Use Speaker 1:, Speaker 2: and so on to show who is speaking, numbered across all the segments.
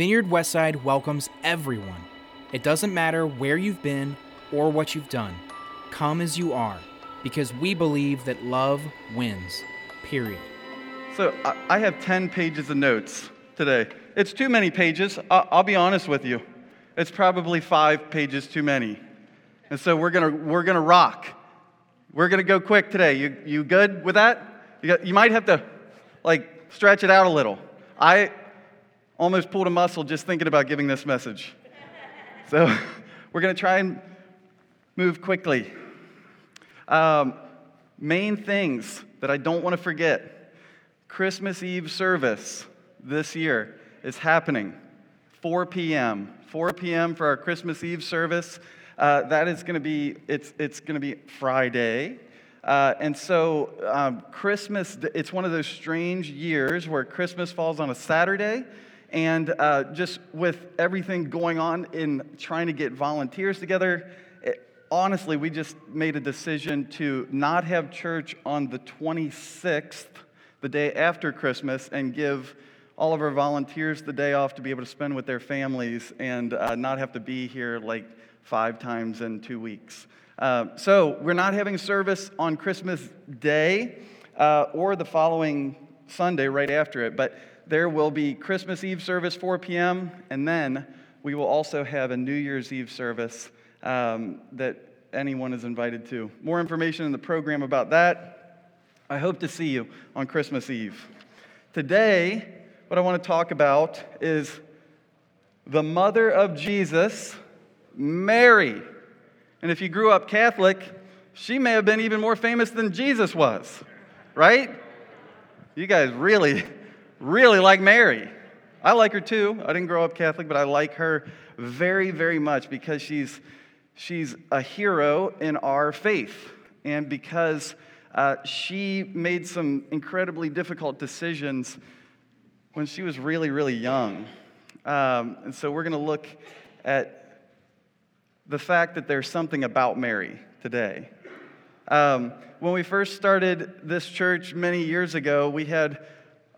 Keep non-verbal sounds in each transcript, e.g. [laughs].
Speaker 1: Vineyard Westside welcomes everyone. It doesn't matter where you've been or what you've done. Come as you are, because we believe that love wins. Period.
Speaker 2: So I- have 10 pages of notes today. It's too many pages. I'll be honest with you. It's probably five pages too many. And so we're gonna, we're gonna rock. We're gonna go quick today. You, you good with that? You, got, you might have to like stretch it out a little. I almost pulled a muscle just thinking about giving this message. So [laughs] we're gonna try and move quickly. Um, main things that I don't want to forget Christmas Eve service this year is happening 4 p.m. 4 p.m. for our Christmas Eve service. Uh, that is going to be it's it's going to be Friday. Uh, and so, um, Christmas, it's one of those strange years where Christmas falls on a Saturday. And uh, just with everything going on in trying to get volunteers together, it, honestly, we just made a decision to not have church on the 26th, the day after Christmas, and give all of our volunteers the day off to be able to spend with their families and uh, not have to be here like five times in two weeks. Uh, so we're not having service on Christmas Day uh, or the following Sunday right after it, but there will be Christmas Eve service 4 p.m. and then we will also have a New Year's Eve service um, that anyone is invited to. More information in the program about that. I hope to see you on Christmas Eve. Today, what I want to talk about is the mother of Jesus, Mary. And if you grew up Catholic, she may have been even more famous than Jesus was, right? You guys really, really like Mary. I like her too. I didn't grow up Catholic, but I like her very, very much because she's, she's a hero in our faith. And because uh, she made some incredibly difficult decisions when she was really, really young. Um, and so we're going to look at the fact that there's something about Mary today. Um, when we first started this church many years ago, we had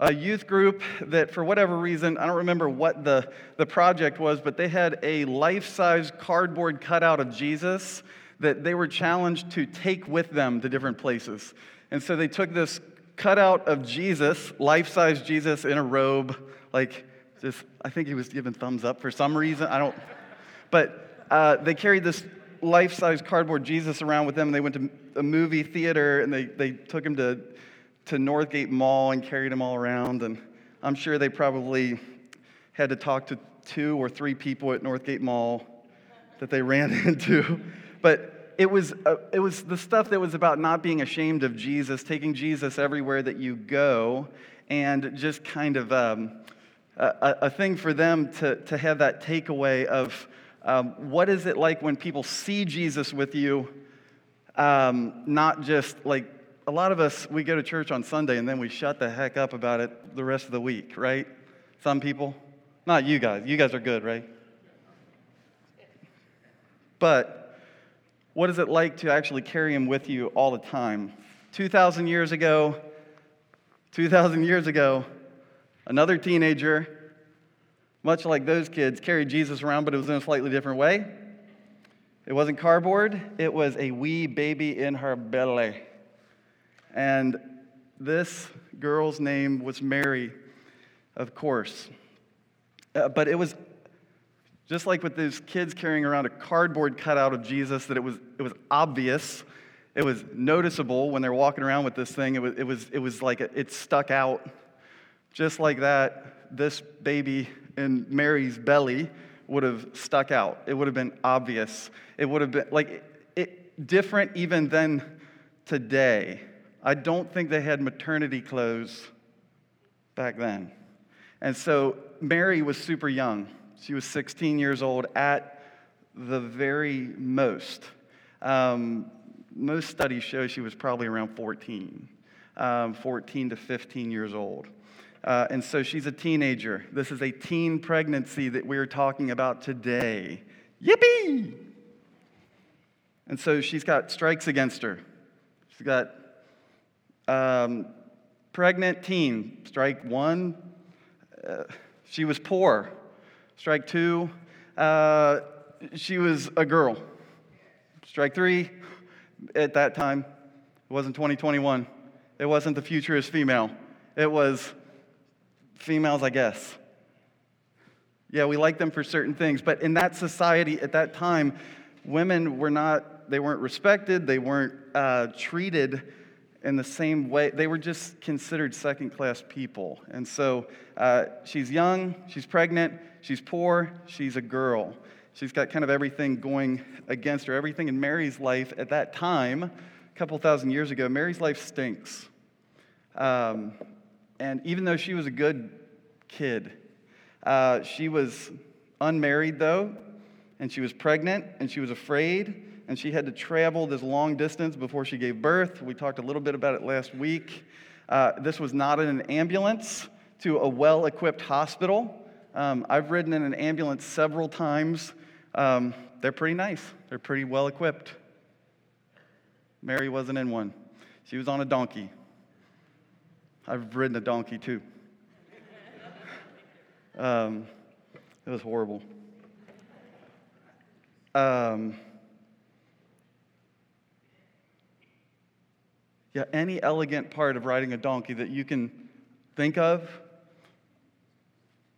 Speaker 2: a youth group that, for whatever reason, I don't remember what the, the project was, but they had a life size cardboard cutout of Jesus that they were challenged to take with them to different places. And so they took this cutout of Jesus, life size Jesus in a robe, like just, I think he was given thumbs up for some reason. I don't, but uh, they carried this life size cardboard Jesus around with them. And they went to a movie theater and they, they took him to, to Northgate Mall and carried them all around. And I'm sure they probably had to talk to two or three people at Northgate Mall that they ran [laughs] into. But it was, uh, it was the stuff that was about not being ashamed of Jesus, taking Jesus everywhere that you go, and just kind of um, a, a, thing for them to, to have that takeaway of um, what is it like when people see Jesus with you? Um, not just like a lot of us, we go to church on Sunday and then we shut the heck up about it the rest of the week, right? Some people. Not you guys. You guys are good, right? But what is it like to actually carry him with you all the time? 2,000 years ago, 2,000 years ago, another teenager much like those kids, carried Jesus around, but it was in a slightly different way. It wasn't cardboard, it was a wee baby in her belly. And this girl's name was Mary, of course. Uh, but it was just like with those kids carrying around a cardboard cutout of Jesus, that it was, it was obvious, it was noticeable when they're walking around with this thing. It was, it was, it was like it, it stuck out. Just like that, this baby in Mary's belly would have stuck out. It would have been obvious. It would have been like it, different even than today. I don't think they had maternity clothes back then. And so Mary was super young. She was 16 years old at the very most. Um, most studies show she was probably around 14, um, 14 to 15 years old. Uh, and so she's a teenager. This is a teen pregnancy that we're talking about today. Yippee! And so she's got strikes against her. She's got um, pregnant teen, strike one. Uh, she was poor. Strike two, uh, she was a girl. Strike three, at that time, it wasn't 2021. It wasn't the future is female. It was females, I guess. Yeah, we like them for certain things, but in that society at that time, women were not, they weren't respected, they weren't uh, treated in the same way. They were just considered second class people. And so uh, she's young, she's pregnant, she's poor, she's a girl. She's got kind of everything going against her. Everything in Mary's life at that time, a couple thousand years ago, Mary's life stinks. Um, and even though she was a good kid, uh, she was unmarried though, and she was pregnant, and she was afraid, and she had to travel this long distance before she gave birth. We talked a little bit about it last week. Uh, this was not in an ambulance to a well equipped hospital. Um, I've ridden in an ambulance several times. Um, they're pretty nice, they're pretty well equipped. Mary wasn't in one, she was on a donkey. I've ridden a donkey too. [laughs] Um, it was horrible. Um, yeah, any elegant part of riding a donkey that you can think of,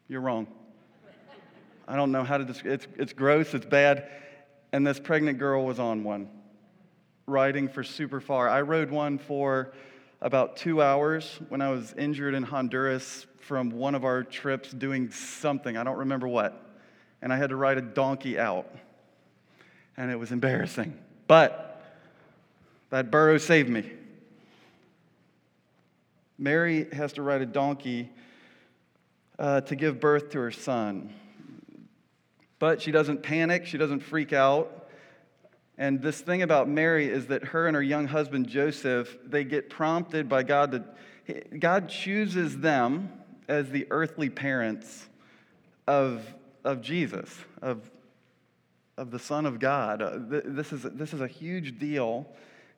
Speaker 2: you're wrong. I don't know how to describe it's, it's gross, it's bad. And this pregnant girl was on one, riding for super far. I rode one for about two hours when I was injured in Honduras from one of our trips doing something. I don't remember what. And I had to ride a donkey out. And it was embarrassing. But that burro saved me. Mary has to ride a donkey uh, to give birth to her son. But she doesn't panic, she doesn't freak out. And this thing about Mary is that her and her young husband Joseph, they get prompted by God to, God chooses them as the earthly parents of, of Jesus, of, of the Son of God. Uh, this is, this is a huge deal,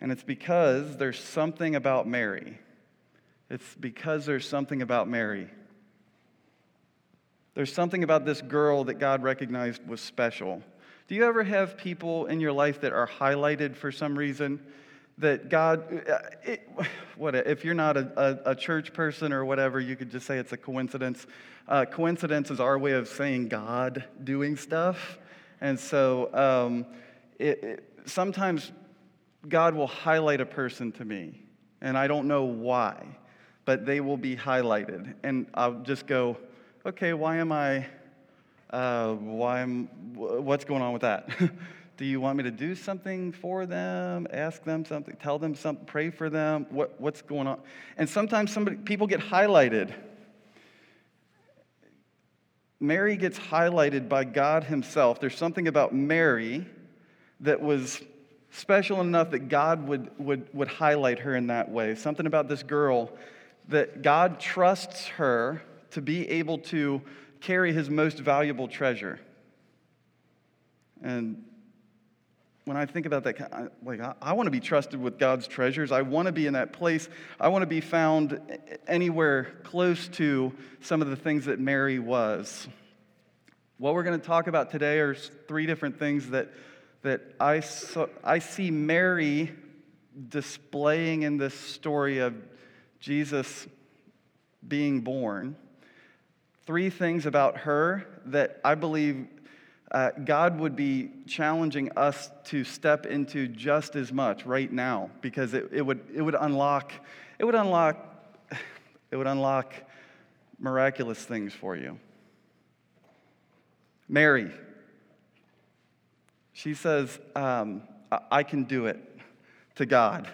Speaker 2: and it's because there's something about Mary. It's because there's something about Mary. There's something about this girl that God recognized was special. Do you ever have people in your life that are highlighted for some reason? That God, uh, it, what if you're not a, a, a, church person or whatever, you could just say it's a coincidence. Uh, coincidence is our way of saying God doing stuff. And so um, it, it, sometimes God will highlight a person to me, and I don't know why, but they will be highlighted. And I'll just go, okay, why am I, uh, why am, what's going on with that? [laughs] do you want me to do something for them, ask them something, tell them something, pray for them? What, what's going on? And sometimes somebody, people get highlighted. Mary gets highlighted by God Himself. There's something about Mary that was special enough that God would, would, would highlight her in that way. Something about this girl that God trusts her to be able to carry his most valuable treasure. And when I think about that, like I, I want to be trusted with God's treasures. I want to be in that place. I want to be found anywhere close to some of the things that Mary was. What we're going to talk about today are three different things that, that I, saw, I see Mary displaying in this story of Jesus being born three things about her that I believe uh, God would be challenging us to step into just as much right now because it, it, would, it would unlock it would unlock [sighs] it would unlock miraculous things for you. Mary, she says, um, I can do it to God.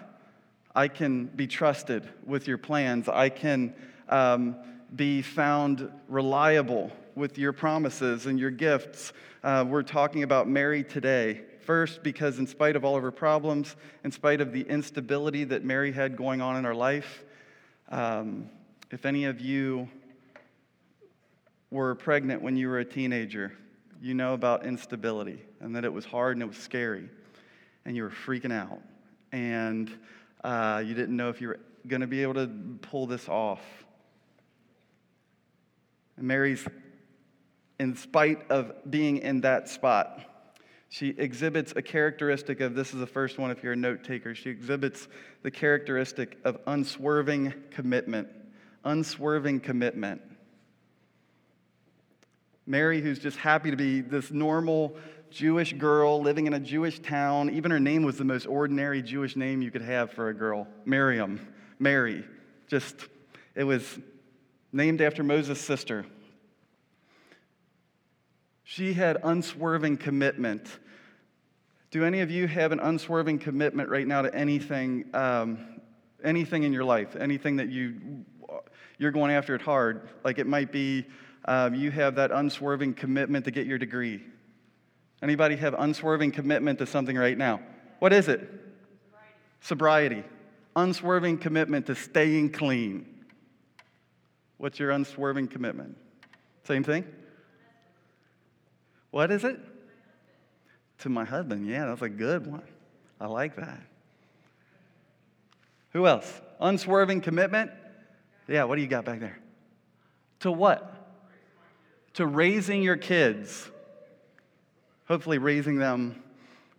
Speaker 2: I can be trusted with your plans. I can um, be found reliable with your promises and your gifts. Uh, we're talking about Mary today. First, because in spite of all of her problems, in spite of the instability that Mary had going on in her life, um, if any of you were pregnant when you were a teenager, you know about instability and that it was hard and it was scary and you were freaking out and uh, you didn't know if you were going to be able to pull this off. And Mary's in spite of being in that spot. She exhibits a characteristic of this is the first one if you're a note taker. She exhibits the characteristic of unswerving commitment. Unswerving commitment. Mary, who's just happy to be this normal Jewish girl living in a Jewish town. Even her name was the most ordinary Jewish name you could have for a girl Miriam, Mary. Just, it was named after Moses' sister. She had unswerving commitment. Do any of you have an unswerving commitment right now to anything, um, anything in your life, anything that you you're going after it hard? Like it might be um, you have that unswerving commitment to get your degree. Anybody have unswerving commitment to something right now? What is it? Sobriety. Sobriety. Unswerving commitment to staying clean. What's your unswerving commitment? Same thing? What is it? To my husband. Yeah, that's a good one. I like that. Who else? Unswerving commitment? Yeah, what do you got back there? To what? to raising your kids, hopefully raising them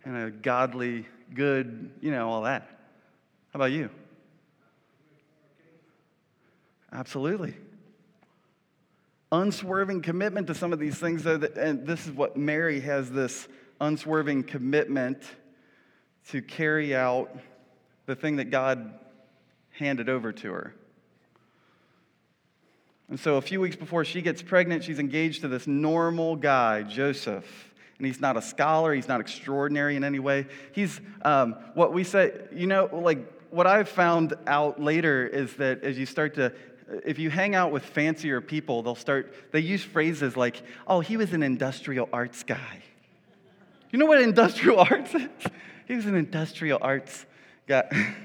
Speaker 2: in a godly, good, you know, all that. How about you? Absolutely. Unswerving commitment to some of these things, though, that, and this is what Mary has this unswerving commitment to carry out the thing that God handed over to her. And so, a few weeks before she gets pregnant, she's engaged to this normal guy, Joseph. And he's not a scholar, he's not extraordinary in any way. He's um, what we say, you know, like what I've found out later is that as you start to, if you hang out with fancier people, they'll start, they use phrases like, oh, he was an industrial arts guy. You know what industrial [laughs] arts is? He was an industrial arts guy. [laughs]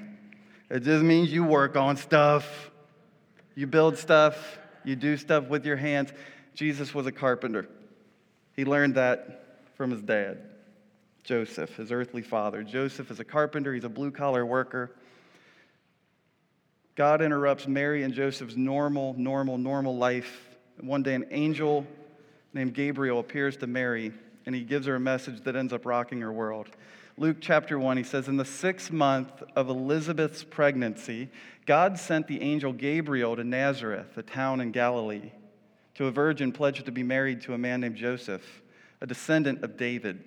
Speaker 2: It just means you work on stuff, you build stuff, you do stuff with your hands. Jesus was a carpenter. He learned that from his dad, Joseph, his earthly father. Joseph is a carpenter, he's a blue collar worker. God interrupts Mary and Joseph's normal, normal, normal life. One day, an angel named Gabriel appears to Mary and he gives her a message that ends up rocking her world. Luke chapter 1, he says, In the sixth month of Elizabeth's pregnancy, God sent the angel Gabriel to Nazareth, a town in Galilee, to a virgin pledged to be married to a man named Joseph, a descendant of David.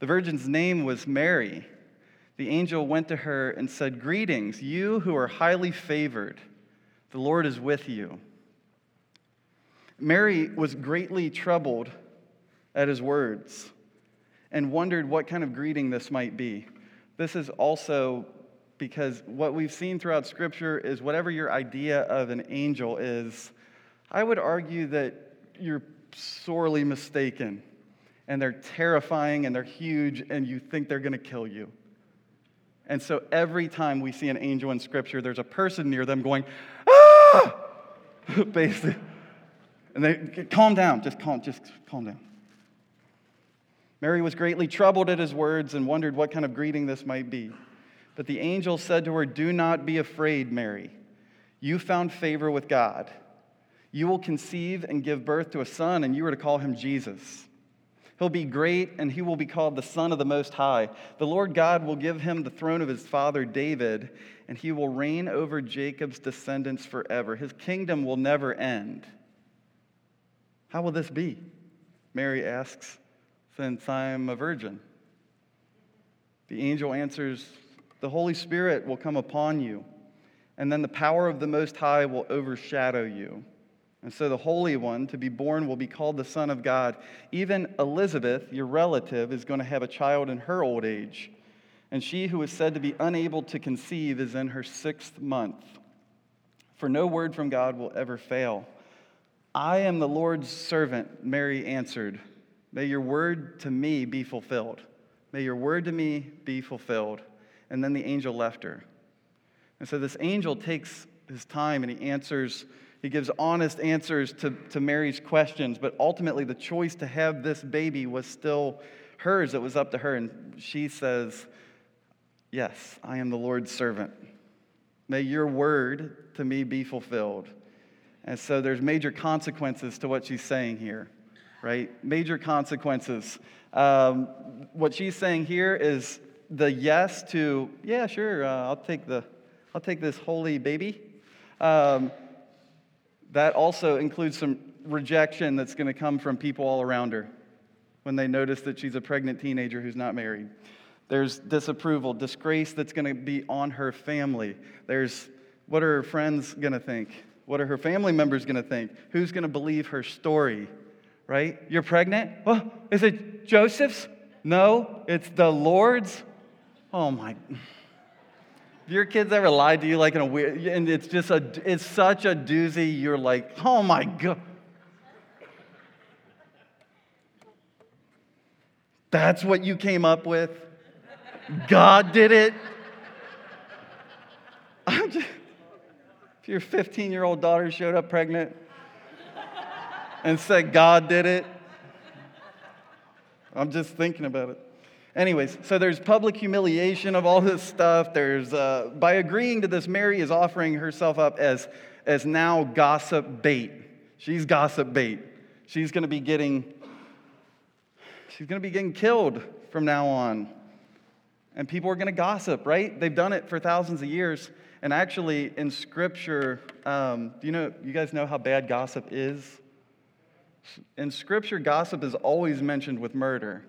Speaker 2: The virgin's name was Mary. The angel went to her and said, Greetings, you who are highly favored. The Lord is with you. Mary was greatly troubled at his words and wondered what kind of greeting this might be. This is also because what we've seen throughout Scripture is whatever your idea of an angel is, I would argue that you're sorely mistaken. And they're terrifying and they're huge, and you think they're going to kill you. And so every time we see an angel in Scripture, there's a person near them going, ah! [laughs] Basically. And they calm down, just calm, just calm down. Mary was greatly troubled at his words and wondered what kind of greeting this might be. But the angel said to her, Do not be afraid, Mary. You found favor with God. You will conceive and give birth to a son, and you are to call him Jesus. He'll be great, and he will be called the Son of the Most High. The Lord God will give him the throne of his father David, and he will reign over Jacob's descendants forever. His kingdom will never end. How will this be? Mary asks since I'm a virgin? The angel answers, The Holy Spirit will come upon you, and then the power of the Most High will overshadow you. And so the Holy One to be born will be called the Son of God. Even Elizabeth, your relative, is going to have a child in her old age. And she who is said to be unable to conceive is in her sixth month. For no word from God will ever fail. I am the Lord's servant, Mary answered. May your word to me be fulfilled. May your word to me be fulfilled. And then the angel left her. And so this angel takes his time and he answers, he gives honest answers to, to Mary's questions, but ultimately the choice to have this baby was still hers. It was up to her. And she says, Yes, I am the Lord's servant. May your word to me be fulfilled. And so there's major consequences to what she's saying here. right? Major consequences. Um, what she's saying here is the yes to, yeah, sure, uh, I'll take the, I'll take this holy baby. Um, that also includes some rejection that's going to come from people all around her when they notice that she's a pregnant teenager who's not married. There's disapproval, disgrace that's going to be on her family. There's what are her friends going to think? What are her family members going to think? Who's going to believe her story? Right? You're pregnant? Well, is it Joseph's? No, it's the Lord's. Oh my. Your kids ever lied to you like in a weird, and it's just a, it's such a doozy, you're like, oh my God. That's what you came up with? God did it? Just, if your 15 year old daughter showed up pregnant and said, God did it, I'm just thinking about it. Anyways, so there's public humiliation of all this stuff. There's, uh, by agreeing to this, Mary is offering herself up as, as now gossip bait. She's gossip bait. She's going to be getting, she's going to be getting killed from now on. And people are going to gossip, right? They've done it for thousands of years. And actually, in Scripture, um, do you know, you guys know how bad gossip is? In Scripture, gossip is always mentioned with murder.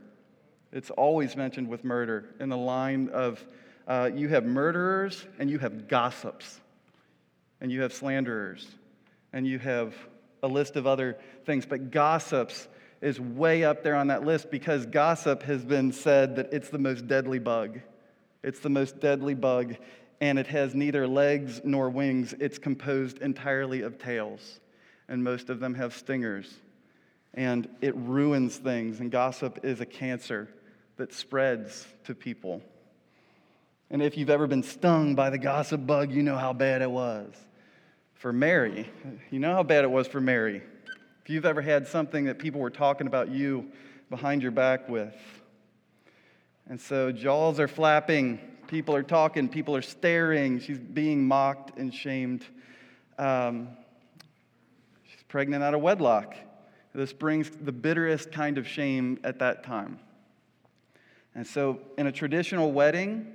Speaker 2: It's always mentioned with murder in the line of uh, you have murderers and you have gossips, and you have slanderers, and you have a list of other things. But gossips is way up there on that list because gossip has been said that it's the most deadly bug. It's the most deadly bug, and it has neither legs nor wings. It's composed entirely of tails, and most of them have stingers. And it ruins things, and gossip is a cancer that spreads to people. And if you've ever been stung by the gossip bug, you know how bad it was. For Mary, you know how bad it was for Mary. If you've ever had something that people were talking about you behind your back with. And so jaws are flapping, people are talking, people are staring, she's being mocked and shamed. Um, she's pregnant out of wedlock. This brings the bitterest kind of shame at that time. And so, in a traditional wedding,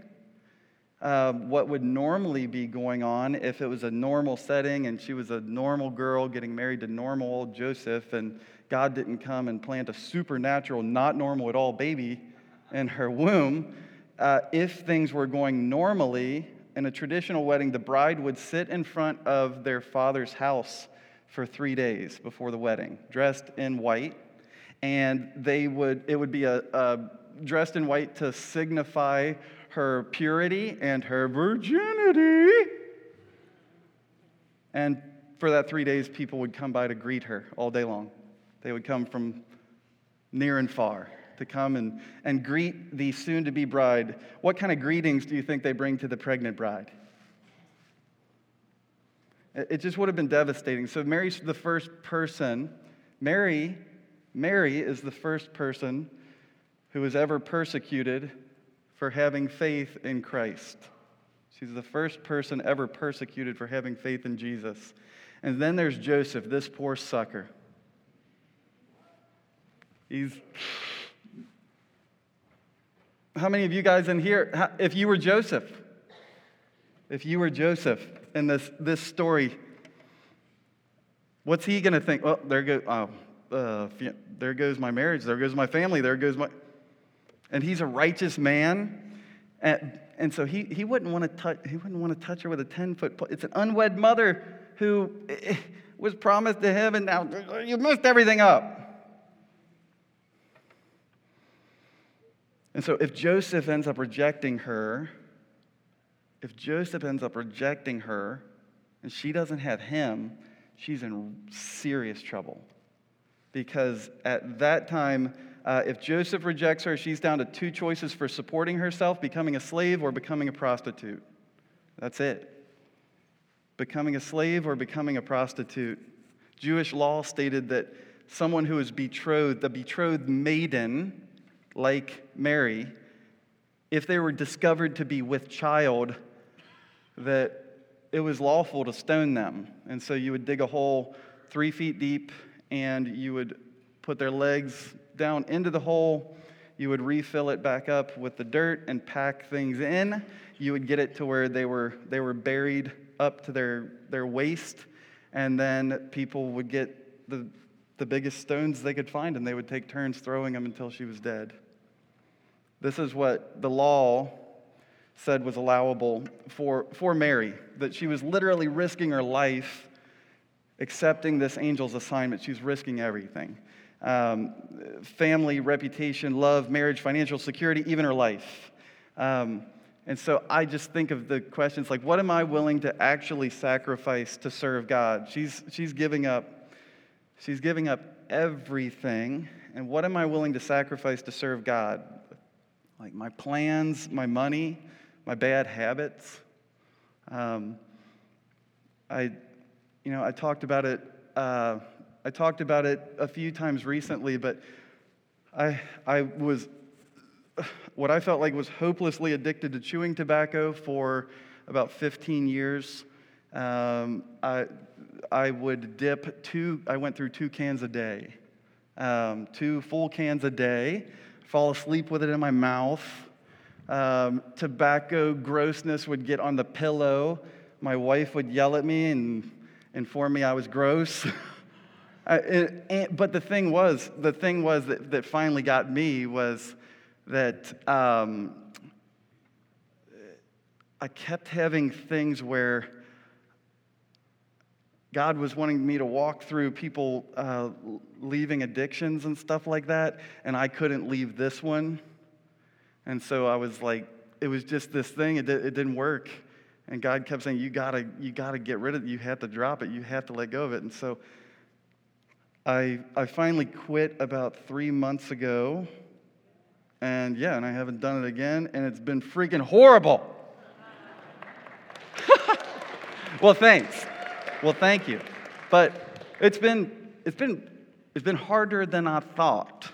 Speaker 2: uh, what would normally be going on if it was a normal setting and she was a normal girl getting married to normal old Joseph, and God didn't come and plant a supernatural, not normal at all baby in her womb, uh, if things were going normally, in a traditional wedding, the bride would sit in front of their father's house for three days before the wedding, dressed in white. And they would, it would be a, a dressed in white to signify her purity and her virginity. And for that three days, people would come by to greet her all day long. They would come from near and far to come and, and greet the soon to be bride. What kind of greetings do you think they bring to the pregnant bride? It just would have been devastating. So, Mary's the first person. Mary, Mary is the first person who was ever persecuted for having faith in Christ. She's the first person ever persecuted for having faith in Jesus. And then there's Joseph, this poor sucker. He's. How many of you guys in here, if you were Joseph, if you were Joseph in this, this story, what's he going to think? Well, there, go, oh, uh, there goes my marriage, there goes my family, there goes my. And he's a righteous man. And, and so he, he, wouldn't want to touch, he wouldn't want to touch her with a 10 foot pole. It's an unwed mother who eh, was promised to him, and now you messed everything up. And so if Joseph ends up rejecting her, if Joseph ends up rejecting her and she doesn't have him, she's in serious trouble. Because at that time, uh, if Joseph rejects her, she's down to two choices for supporting herself becoming a slave or becoming a prostitute. That's it. Becoming a slave or becoming a prostitute. Jewish law stated that someone who is betrothed, the betrothed maiden, like Mary, if they were discovered to be with child, that it was lawful to stone them. And so you would dig a hole three feet deep and you would put their legs down into the hole. You would refill it back up with the dirt and pack things in. You would get it to where they were, they were buried up to their, their waist. And then people would get the, the biggest stones they could find and they would take turns throwing them until she was dead. This is what the law said was allowable for, for Mary, that she was literally risking her life accepting this angel's assignment. She's risking everything um, family, reputation, love, marriage, financial security, even her life. Um, and so I just think of the questions like, what am I willing to actually sacrifice to serve God? She's, she's giving up, she's giving up everything. And what am I willing to sacrifice to serve God? Like my plans, my money, my bad habits. Um, I, you know, I talked about it. Uh, I talked about it a few times recently, but I, I was what I felt like was hopelessly addicted to chewing tobacco for about 15 years. Um, I, I would dip two, I went through two cans a day, um, two full cans a day, fall asleep with it in my mouth. Um, tobacco grossness would get on the pillow. My wife would yell at me and inform me I was gross. [laughs] it, and, but the thing was, the thing was that, that finally got me was that um, I kept having things where God was wanting me to walk through people uh, leaving addictions and stuff like that, and I couldn't leave this one. And so I was like, it was just this thing, it, it didn't work. And God kept saying, you gotta, you gotta get rid of it. You have to drop it. You have to let go of it. And so I, I finally quit about three months ago. And yeah, and I haven't done it again, and it's been freaking horrible. [laughs] well, thanks. Well, thank you. But it's been, it's been, it's been harder than I thought.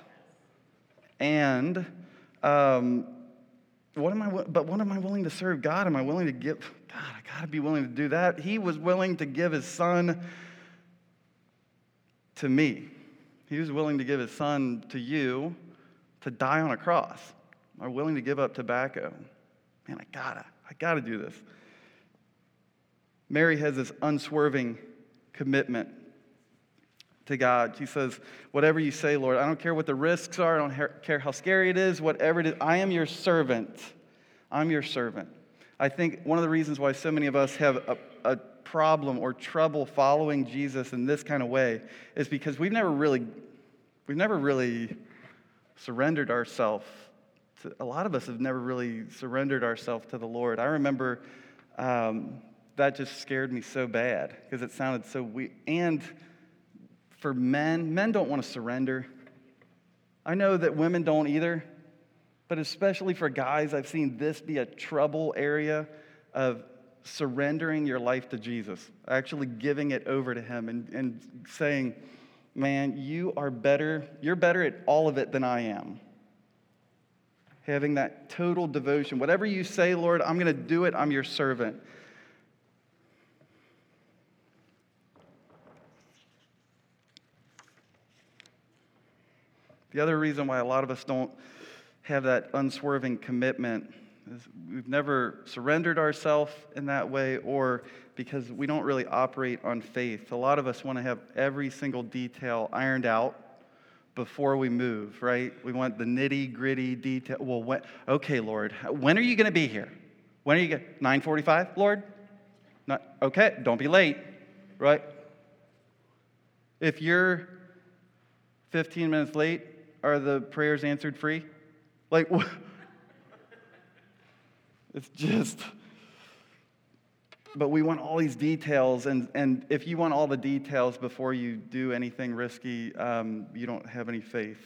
Speaker 2: And um, what am I, but what am I willing to serve God? Am I willing to give? God, I got to be willing to do that. He was willing to give his son to me. He was willing to give his son to you to die on a cross. Are willing to give up tobacco. Man, I gotta, I gotta do this. Mary has this unswerving commitment to God. She says, Whatever you say, Lord, I don't care what the risks are, I don't care how scary it is, whatever it is, I am your servant. I'm your servant. I think one of the reasons why so many of us have a, a problem or trouble following Jesus in this kind of way is because we've never really, we've never really surrendered ourselves. To, a lot of us have never really surrendered ourselves to the Lord. I remember um, that just scared me so bad because it sounded so weak. And for men, men don't want to surrender. I know that women don't either, but especially for guys, I've seen this be a trouble area of surrendering your life to Jesus, actually giving it over to Him and, and saying, Man, you are better, you're better at all of it than I am. Having that total devotion. Whatever you say, Lord, I'm going to do it, I'm your servant. The other reason why a lot of us don't have that unswerving commitment We've never surrendered ourselves in that way, or because we don't really operate on faith. A lot of us want to have every single detail ironed out before we move, right? We want the nitty gritty detail. Well, when, okay, Lord, when are you going to be here? When are you going? 9:45, Lord? Not okay. Don't be late, right? If you're 15 minutes late, are the prayers answered free? Like. [laughs] It's just, but we want all these details. And, and if you want all the details before you do anything risky, um, you don't have any faith.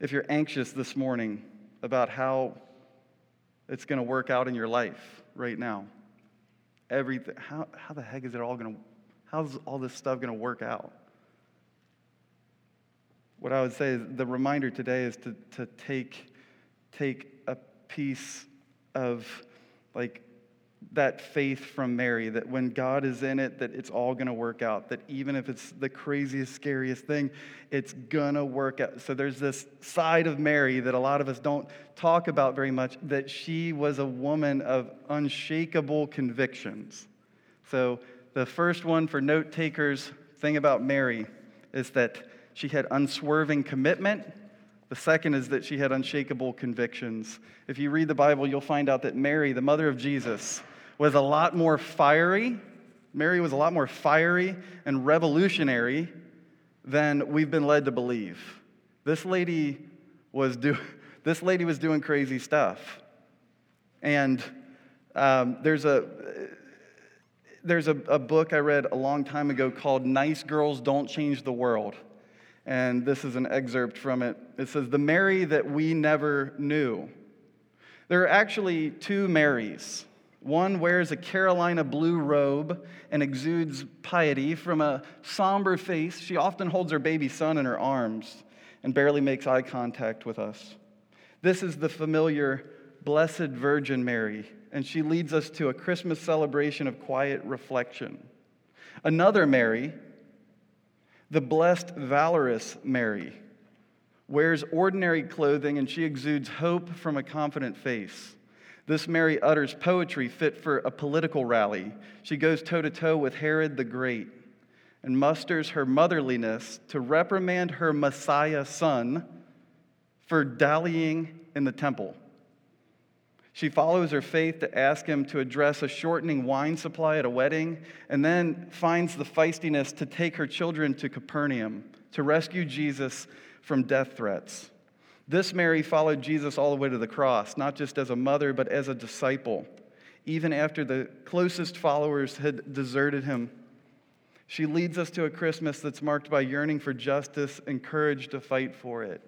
Speaker 2: If you're anxious this morning about how it's going to work out in your life right now, everything, how, how the heck is it all going to, how's all this stuff going to work out? What I would say is the reminder today is to, to take, take piece of like that faith from Mary that when God is in it, that it's all going to work out. That even if it's the craziest, scariest thing, it's going to work out. So there's this side of Mary that a lot of us don't talk about very much that she was a woman of unshakable convictions. So the first one for note takers thing about Mary is that she had unswerving commitment. The second is that she had unshakable convictions. If you read the Bible, you'll find out that Mary, the mother of Jesus, was a lot more fiery. Mary was a lot more fiery and revolutionary than we've been led to believe. This lady was, do, [laughs] this lady was doing crazy stuff. And um, there's a there's a, a book I read a long time ago called Nice Girls Don't Change the World. And this is an excerpt from it. It says, The Mary that we never knew. There are actually two Marys. One wears a Carolina blue robe and exudes piety. From a somber face, she often holds her baby son in her arms and barely makes eye contact with us. This is the familiar Blessed Virgin Mary, and she leads us to a Christmas celebration of quiet reflection. Another Mary, the blessed, valorous Mary, wears ordinary clothing and she exudes hope from a confident face. This Mary utters poetry fit for a political rally. She goes toe to toe with Herod the Great and musters her motherliness to reprimand her Messiah son for dallying in the temple. She follows her faith to ask him to address a shortening wine supply at a wedding, and then finds the feistiness to take her children to Capernaum to rescue Jesus from death threats. This Mary followed Jesus all the way to the cross, not just as a mother, but as a disciple, even after the closest followers had deserted him. She leads us to a Christmas that's marked by yearning for justice and courage to fight for it.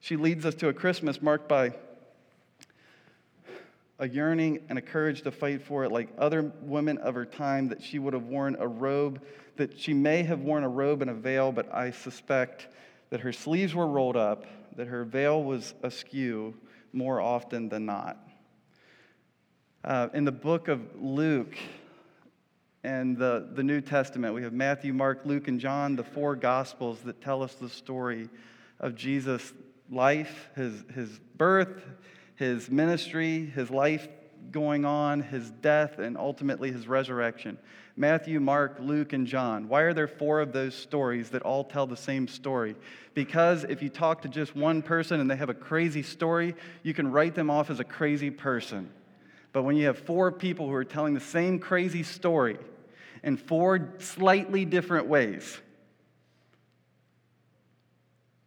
Speaker 2: She leads us to a Christmas marked by a yearning and a courage to fight for it, like other women of her time, that she would have worn a robe, that she may have worn a robe and a veil, but I suspect that her sleeves were rolled up that her veil was askew more often than not. Uh, in the book of Luke and the, the New Testament, we have Matthew, Mark, Luke, and John, the four Gospels that tell us the story of Jesus' life, his, his birth, his ministry, his life going on, his death, and ultimately his resurrection. Matthew, Mark, Luke, and John. Why are there four of those stories that all tell the same story? Because if you talk to just one person and they have a crazy story, you can write them off as a crazy person. But when you have four people who are telling the same crazy story in four slightly different ways,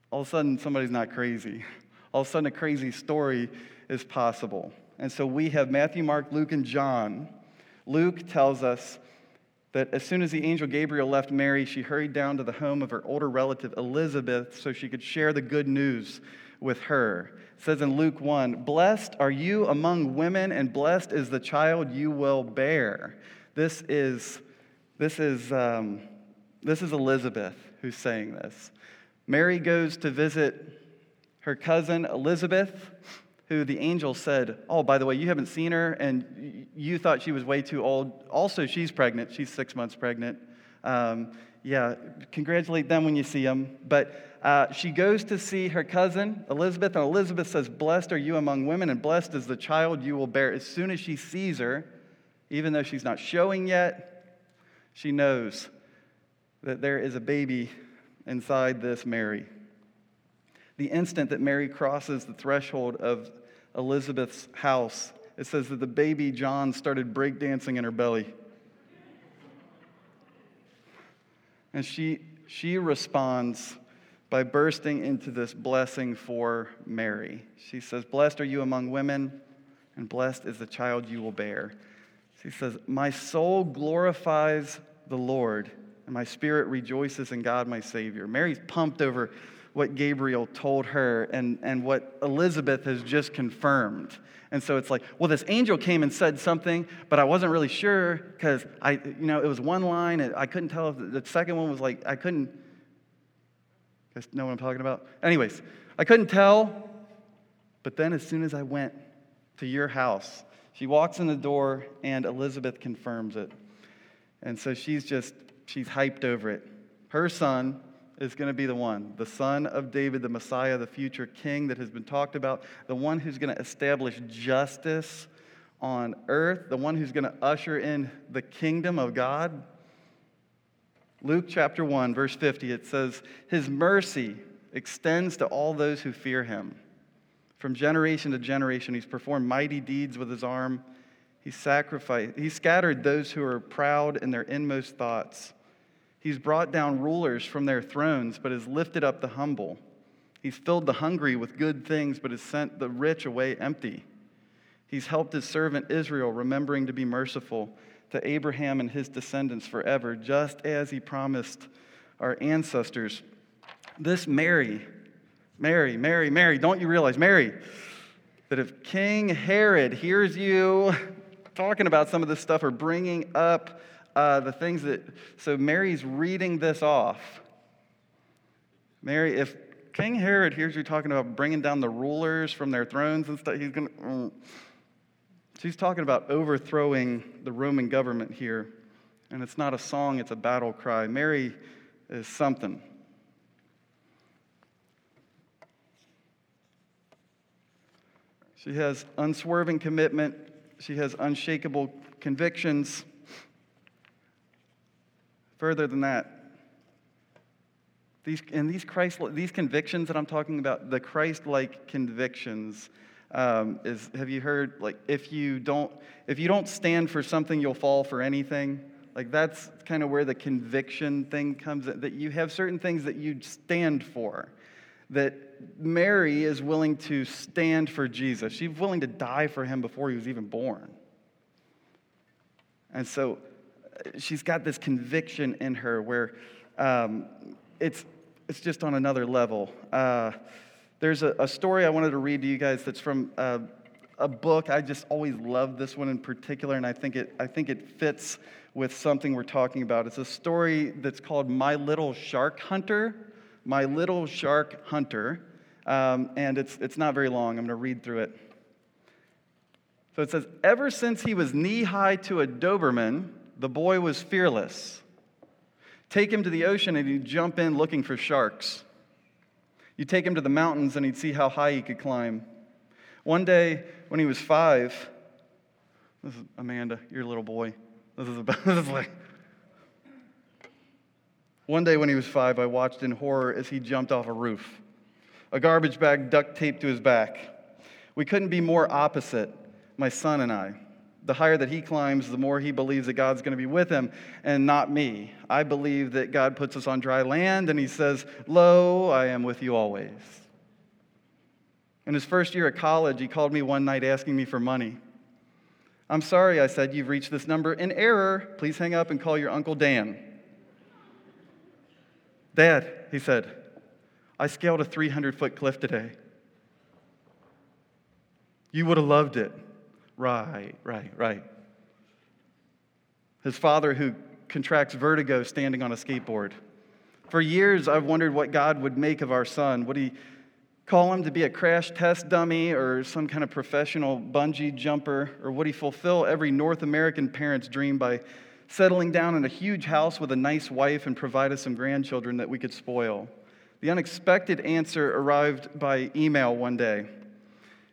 Speaker 2: all of a sudden somebody's not crazy. All of a sudden a crazy story is possible. And so we have Matthew, Mark, Luke, and John. Luke tells us that as soon as the angel Gabriel left Mary, she hurried down to the home of her older relative Elizabeth so she could share the good news with her. It says in Luke 1 Blessed are you among women, and blessed is the child you will bear. This is, this is, um, this is Elizabeth who's saying this. Mary goes to visit her cousin Elizabeth who the angel said, Oh, by the way, you haven't seen her, and you thought she was way too old. Also, she's pregnant. She's six months pregnant. Um, yeah, congratulate them when you see them. But uh, she goes to see her cousin, Elizabeth, and Elizabeth says, Blessed are you among women, and blessed is the child you will bear. As soon as she sees her, even though she's not showing yet, she knows that there is a baby inside this Mary. The instant that Mary crosses the threshold of Elizabeth's house, it says that the baby John started breakdancing in her belly. And she, she responds by bursting into this blessing for Mary. She says, Blessed are you among women, and blessed is the child you will bear. She says, My soul glorifies the Lord, and my spirit rejoices in God my Savior. Mary's pumped over what Gabriel told her and, and what Elizabeth has just confirmed. And so it's like, well, this angel came and said something, but I wasn't really sure because I, you know, it was one line and I couldn't tell if the second one was like, I couldn't, guys know what I'm talking about? Anyways, I couldn't tell, but then as soon as I went, to your house. She walks in the door, and Elizabeth confirms it. And so she's just, she's hyped over it. Her son is going to be the one, the son of David, the Messiah, the future king that has been talked about, the one who's going to establish justice on earth, the one who's going to usher in the kingdom of God. Luke chapter 1, verse 50, it says, His mercy extends to all those who fear him. From generation to generation, he's performed mighty deeds with his arm. He sacrificed, he scattered those who are proud in their inmost thoughts. He's brought down rulers from their thrones, but has lifted up the humble. He's filled the hungry with good things, but has sent the rich away empty. He's helped his servant Israel, remembering to be merciful to Abraham and his descendants forever, just as he promised our ancestors. This Mary, Mary, Mary, Mary, don't you realize, Mary, that if King Herod hears you talking about some of this stuff or bringing up uh, the things that, so Mary's reading this off. Mary, if King Herod hears you talking about bringing down the rulers from their thrones and stuff, he's going to. Mm. She's talking about overthrowing the Roman government here. And it's not a song, it's a battle cry. Mary is something. She has unswerving commitment, she has unshakable convictions. Further than that, these, and these, Christ, these convictions that I'm talking about, the Christ like convictions, um, is have you heard like if you don't if you don't stand for something you'll fall for anything? Like that's kind of where the conviction thing comes that you have certain things that you stand for that mary is willing to stand for jesus. She's willing to die for him before he was even born. And so she's got this conviction in her where um, it's it's just on another level uh, there's a, a, story I wanted to read to you guys that's from uh, a book. I just always love this one in particular, and I think, it, I think it fits with something we're talking about. It's a story that's called My Little Shark Hunter. My Little Shark Hunter. Um, and it's, it's not very long. I'm going to read through it. So it says Ever since he was knee high to a Doberman, the boy was fearless. Take him to the ocean and he'd jump in looking for sharks. You take him to the mountains and he'd see how high he could climb. One day, when he was five, this is Amanda, your little boy. This is about, [laughs] this is like. One day when he was five, I watched in horror as he jumped off a roof, a garbage bag duct taped to his back. We couldn't be more opposite, my son and I the higher that he climbs, the more he believes that God's going to be with him and not me. I believe that God puts us on dry land and he says, Lo, I am with you always. In his first year at college, he called me one night asking me for money. I'm sorry, I said, you've reached this number in error. Please hang up and call your Uncle Dan. Dad, he said, I scaled a 300 foot cliff today. You would have loved it. Right, right, right. His father, who contracts vertigo standing on a skateboard. For years, I've wondered what God would make of our son. Would he call him to be a crash test dummy or some kind of professional bungee jumper? Or would he fulfill every North American parent's dream by settling down in a huge house with a nice wife and provide us some grandchildren that we could spoil? The unexpected answer arrived by email one day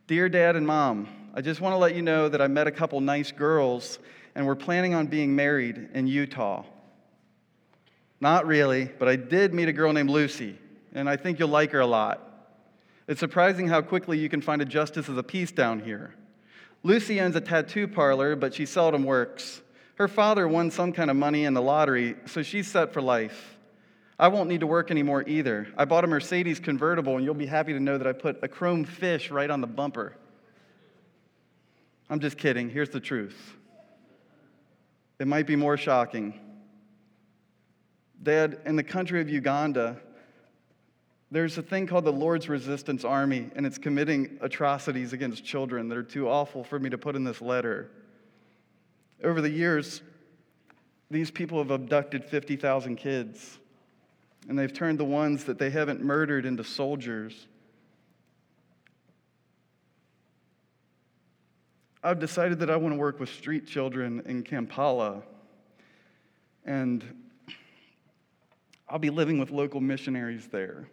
Speaker 2: Dear Dad and Mom, I just want to let you know that I met a couple nice girls and we're planning on being married in Utah. Not really, but I did meet a girl named Lucy, and I think you'll like her a lot. It's surprising how quickly you can find a justice of the peace down here. Lucy owns a tattoo parlor, but she seldom works. Her father won some kind of money in the lottery, so she's set for life. I won't need to work anymore either. I bought a Mercedes convertible, and you'll be happy to know that I put a chrome fish right on the bumper. I'm just kidding. Here's the truth. It might be more shocking. Dad, in the country of Uganda, there's a thing called the Lord's Resistance Army, and it's committing atrocities against children that are too awful for me to put in this letter. Over the years, these people have abducted 50,000 kids, and they've turned the ones that they haven't murdered into soldiers. I've decided that I want to work with street children in Kampala. And I'll be living with local missionaries there.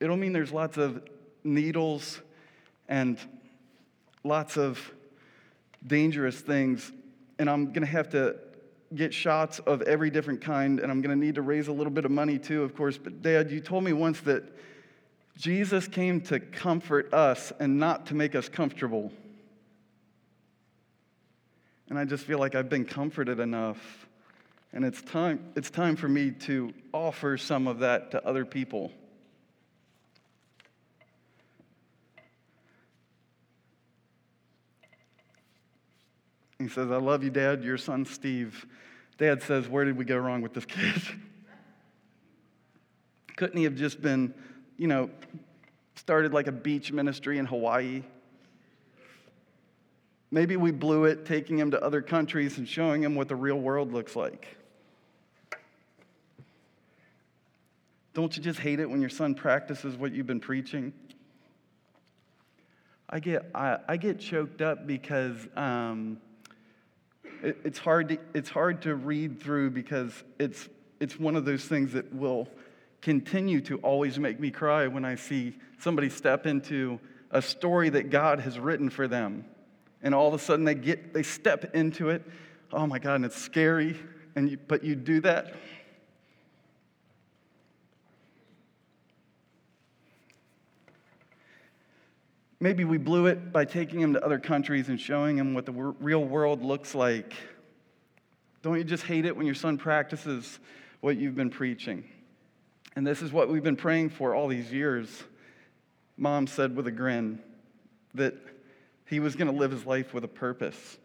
Speaker 2: It'll mean there's lots of needles and lots of dangerous things. And I'm going to have to get shots of every different kind. And I'm going to need to raise a little bit of money too, of course. But, Dad, you told me once that Jesus came to comfort us and not to make us comfortable. And I just feel like I've been comforted enough. And it's time, it's time for me to offer some of that to other people. He says, I love you, Dad. Your son, Steve. Dad says, Where did we go wrong with this kid? [laughs] Couldn't he have just been, you know, started like a beach ministry in Hawaii? Maybe we blew it taking him to other countries and showing him what the real world looks like. Don't you just hate it when your son practices what you've been preaching? I get, I, I get choked up because um, it, it's, hard to, it's hard to read through because it's, it's one of those things that will continue to always make me cry when I see somebody step into a story that God has written for them. And all of a sudden they get they step into it. Oh my god and it's scary and you, but you do that. Maybe we blew it by taking him to other countries and showing him what the real world looks like. Don't you just hate it when your son practices what you've been preaching and this is what we've been praying for all these years mom said with a grin that he was going to live his life with a purpose.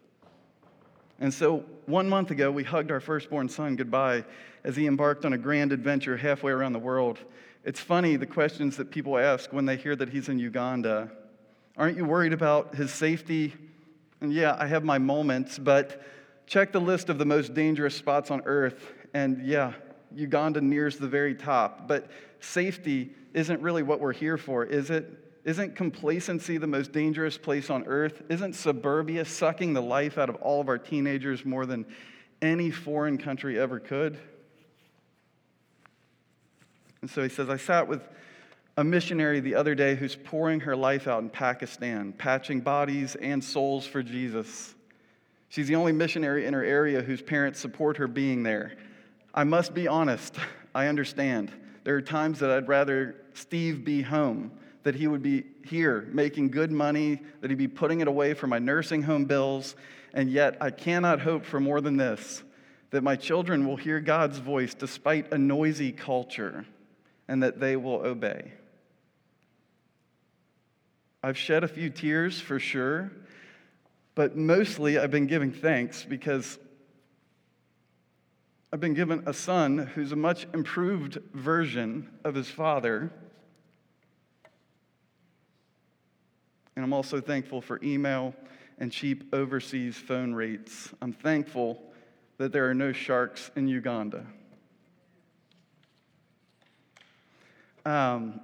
Speaker 2: And so, one month ago, we hugged our firstborn son goodbye as he embarked on a grand adventure halfway around the world. It's funny the questions that people ask when they hear that he's in Uganda. Aren't you worried about his safety? And yeah, I have my moments, but check the list of the most dangerous spots on earth, and yeah, Uganda nears the very top. But safety isn't really what we're here for, is it? Isn't complacency the most dangerous place on earth? Isn't suburbia sucking the life out of all of our teenagers more than any foreign country ever could? And so he says, I sat with a missionary the other day who's pouring her life out in Pakistan, patching bodies and souls for Jesus. She's the only missionary in her area whose parents support her being there. I must be honest, I understand. There are times that I'd rather Steve be home that he would be here making good money, that he'd be putting it away for my nursing home bills. And yet, I cannot hope for more than this that my children will hear God's voice despite a noisy culture and that they will obey. I've shed a few tears for sure, but mostly I've been giving thanks because I've been given a son who's a much improved version of his father And I'm also thankful for email and cheap overseas phone rates. I'm thankful that there are no sharks in Uganda. Um,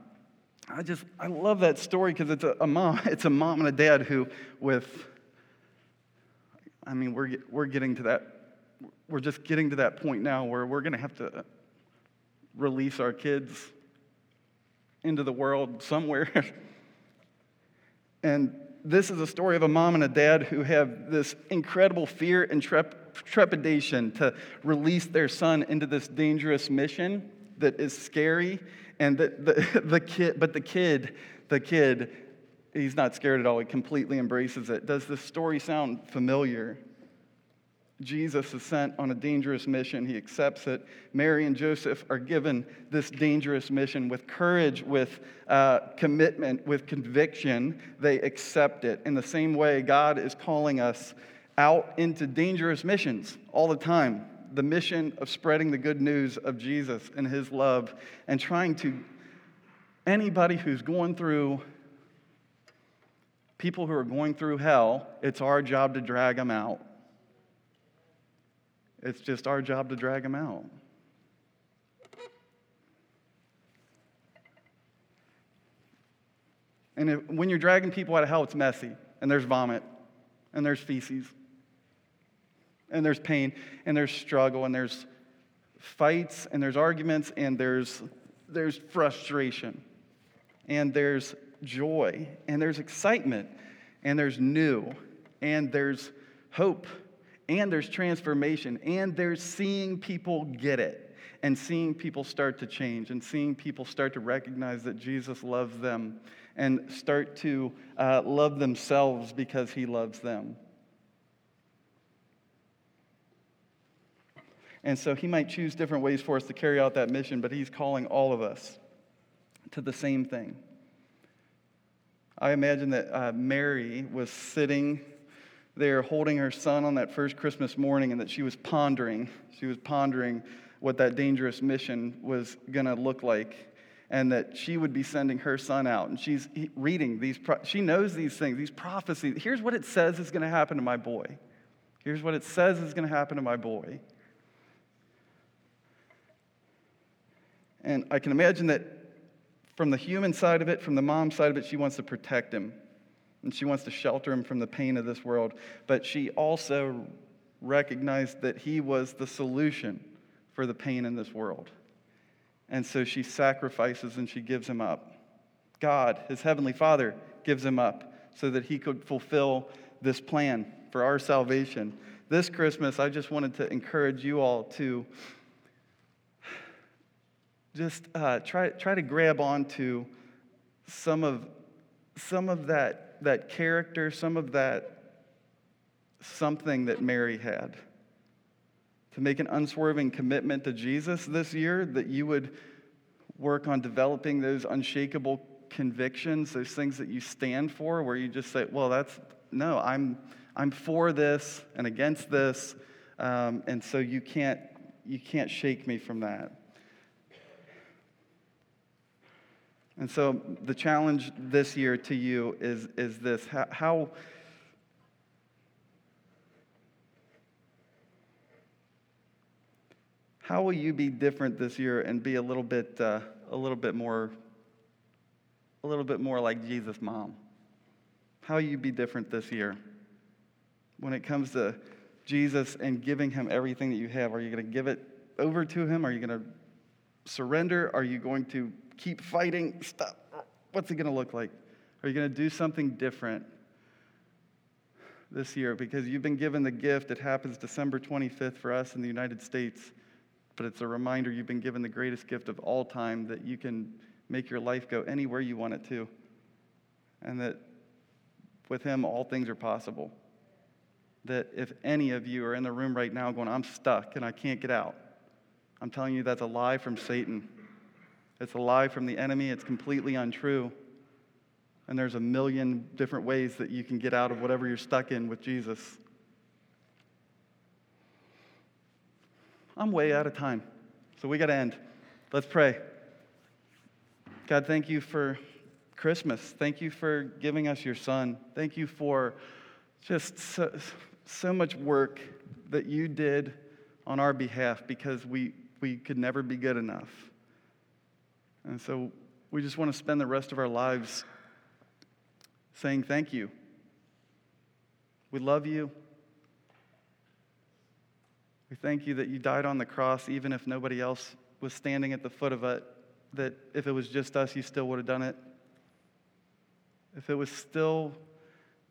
Speaker 2: I just I love that story because it's a, a, mom [laughs] it's a mom and a dad who with I mean we're we're getting to that we're just getting to that point now where we're going to have to release our kids into the world somewhere [laughs] And this is a story of a mom and a dad who have this incredible fear and trep- trepidation to release their son into this dangerous mission that is scary. And the, the, [laughs] the kid, but the kid, the kid, he's not scared at all. He completely embraces it. Does this story sound familiar? Jesus is sent on a dangerous mission. He accepts it. Mary and Joseph are given this dangerous mission with courage, with uh, commitment, with conviction. They accept it. In the same way, God is calling us out into dangerous missions all the time. The mission of spreading the good news of Jesus and his love and trying to, anybody who's going through, people who are going through hell, it's our job to drag them out it's just our job to drag them out. And if, when you're dragging people out of hell, it's messy, and there's vomit, and there's feces, and there's pain, and there's struggle, and there's fights, and there's arguments, and there's, there's frustration, and there's joy, and there's excitement, and there's new, and there's hope, and there's transformation, and there's seeing people get it and seeing people start to change and seeing people start to recognize that Jesus loves them and start to uh, love themselves because he loves them. And so he might choose different ways for us to carry out that mission, but he's calling all of us to the same thing. I imagine that uh, Mary was sitting there holding her son on that first Christmas morning and that she was pondering. She was pondering what that dangerous mission was going to look like and that she would be sending her son out. And she's reading these she knows these things these prophecies. Here's what it says is going to happen to my boy. Here's what it says is going to happen to my boy. And i can imagine that from the human side of it from the mom side of it she wants to protect him and she wants to shelter him from the pain of this world but she also recognized that he was the solution for the pain in this world. And so she sacrifices and she gives him up. God, his heavenly Father, gives him up so that he could fulfill this plan for our salvation. This Christmas, I just wanted to encourage you all to just uh, try, try to grab onto some of, some of that, that character, some of that something that Mary had to make an unswerving commitment to Jesus this year, that you would work on developing those unshakable convictions, those things that you stand for, where you just say, well, that's, no, I'm, I'm for this and against this. Um, and so you can't, you can't shake me from that. And so the challenge this year to you is, is this how, how How will you be different this year and be a little bit, uh, a little bit more, a little bit more like Jesus' mom? How will you be different this year when it comes to Jesus and giving him everything that you have? Are you going to give it over to him? Are you going to surrender? Are you going to keep fighting? Stop. What's it going to look like? Are you going to do something different this year? Because you've been given the gift. It happens December 25th for us in the United States but it's a reminder you've been given the greatest gift of all time that you can make your life go anywhere you want it to. And that with Him, all things are possible. That if any of you are in the room right now going, I'm stuck and I can't get out, I'm telling you that's a lie from Satan. It's a lie from the enemy. It's completely untrue. And there's a million different ways that you can get out of whatever you're stuck in with Jesus. I'm way out of time. So we got to end. Let's pray. God, thank you for Christmas. Thank you for giving us your son. Thank you for just so, so much work that you did on our behalf because we, we could never be good enough. And so we just want to spend the rest of our lives saying thank you. We love you. We thank you that you died on the cross, even if nobody else was standing at the foot of it, that if it was just us, you still would have done it. If it was still,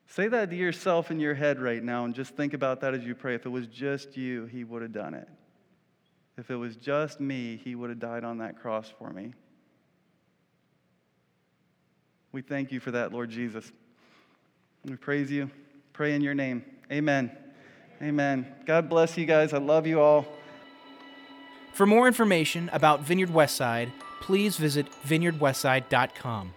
Speaker 2: say that to yourself in your head right now and just think about that as you pray. If it was just you, he would have done it. If it was just me, he would have died on that cross for me. We thank you for that, Lord Jesus. We praise you. Pray in your name. Amen. Amen. God bless you guys. I love you all.
Speaker 1: For more information about Vineyard Westside, please visit vineyardwestside.com.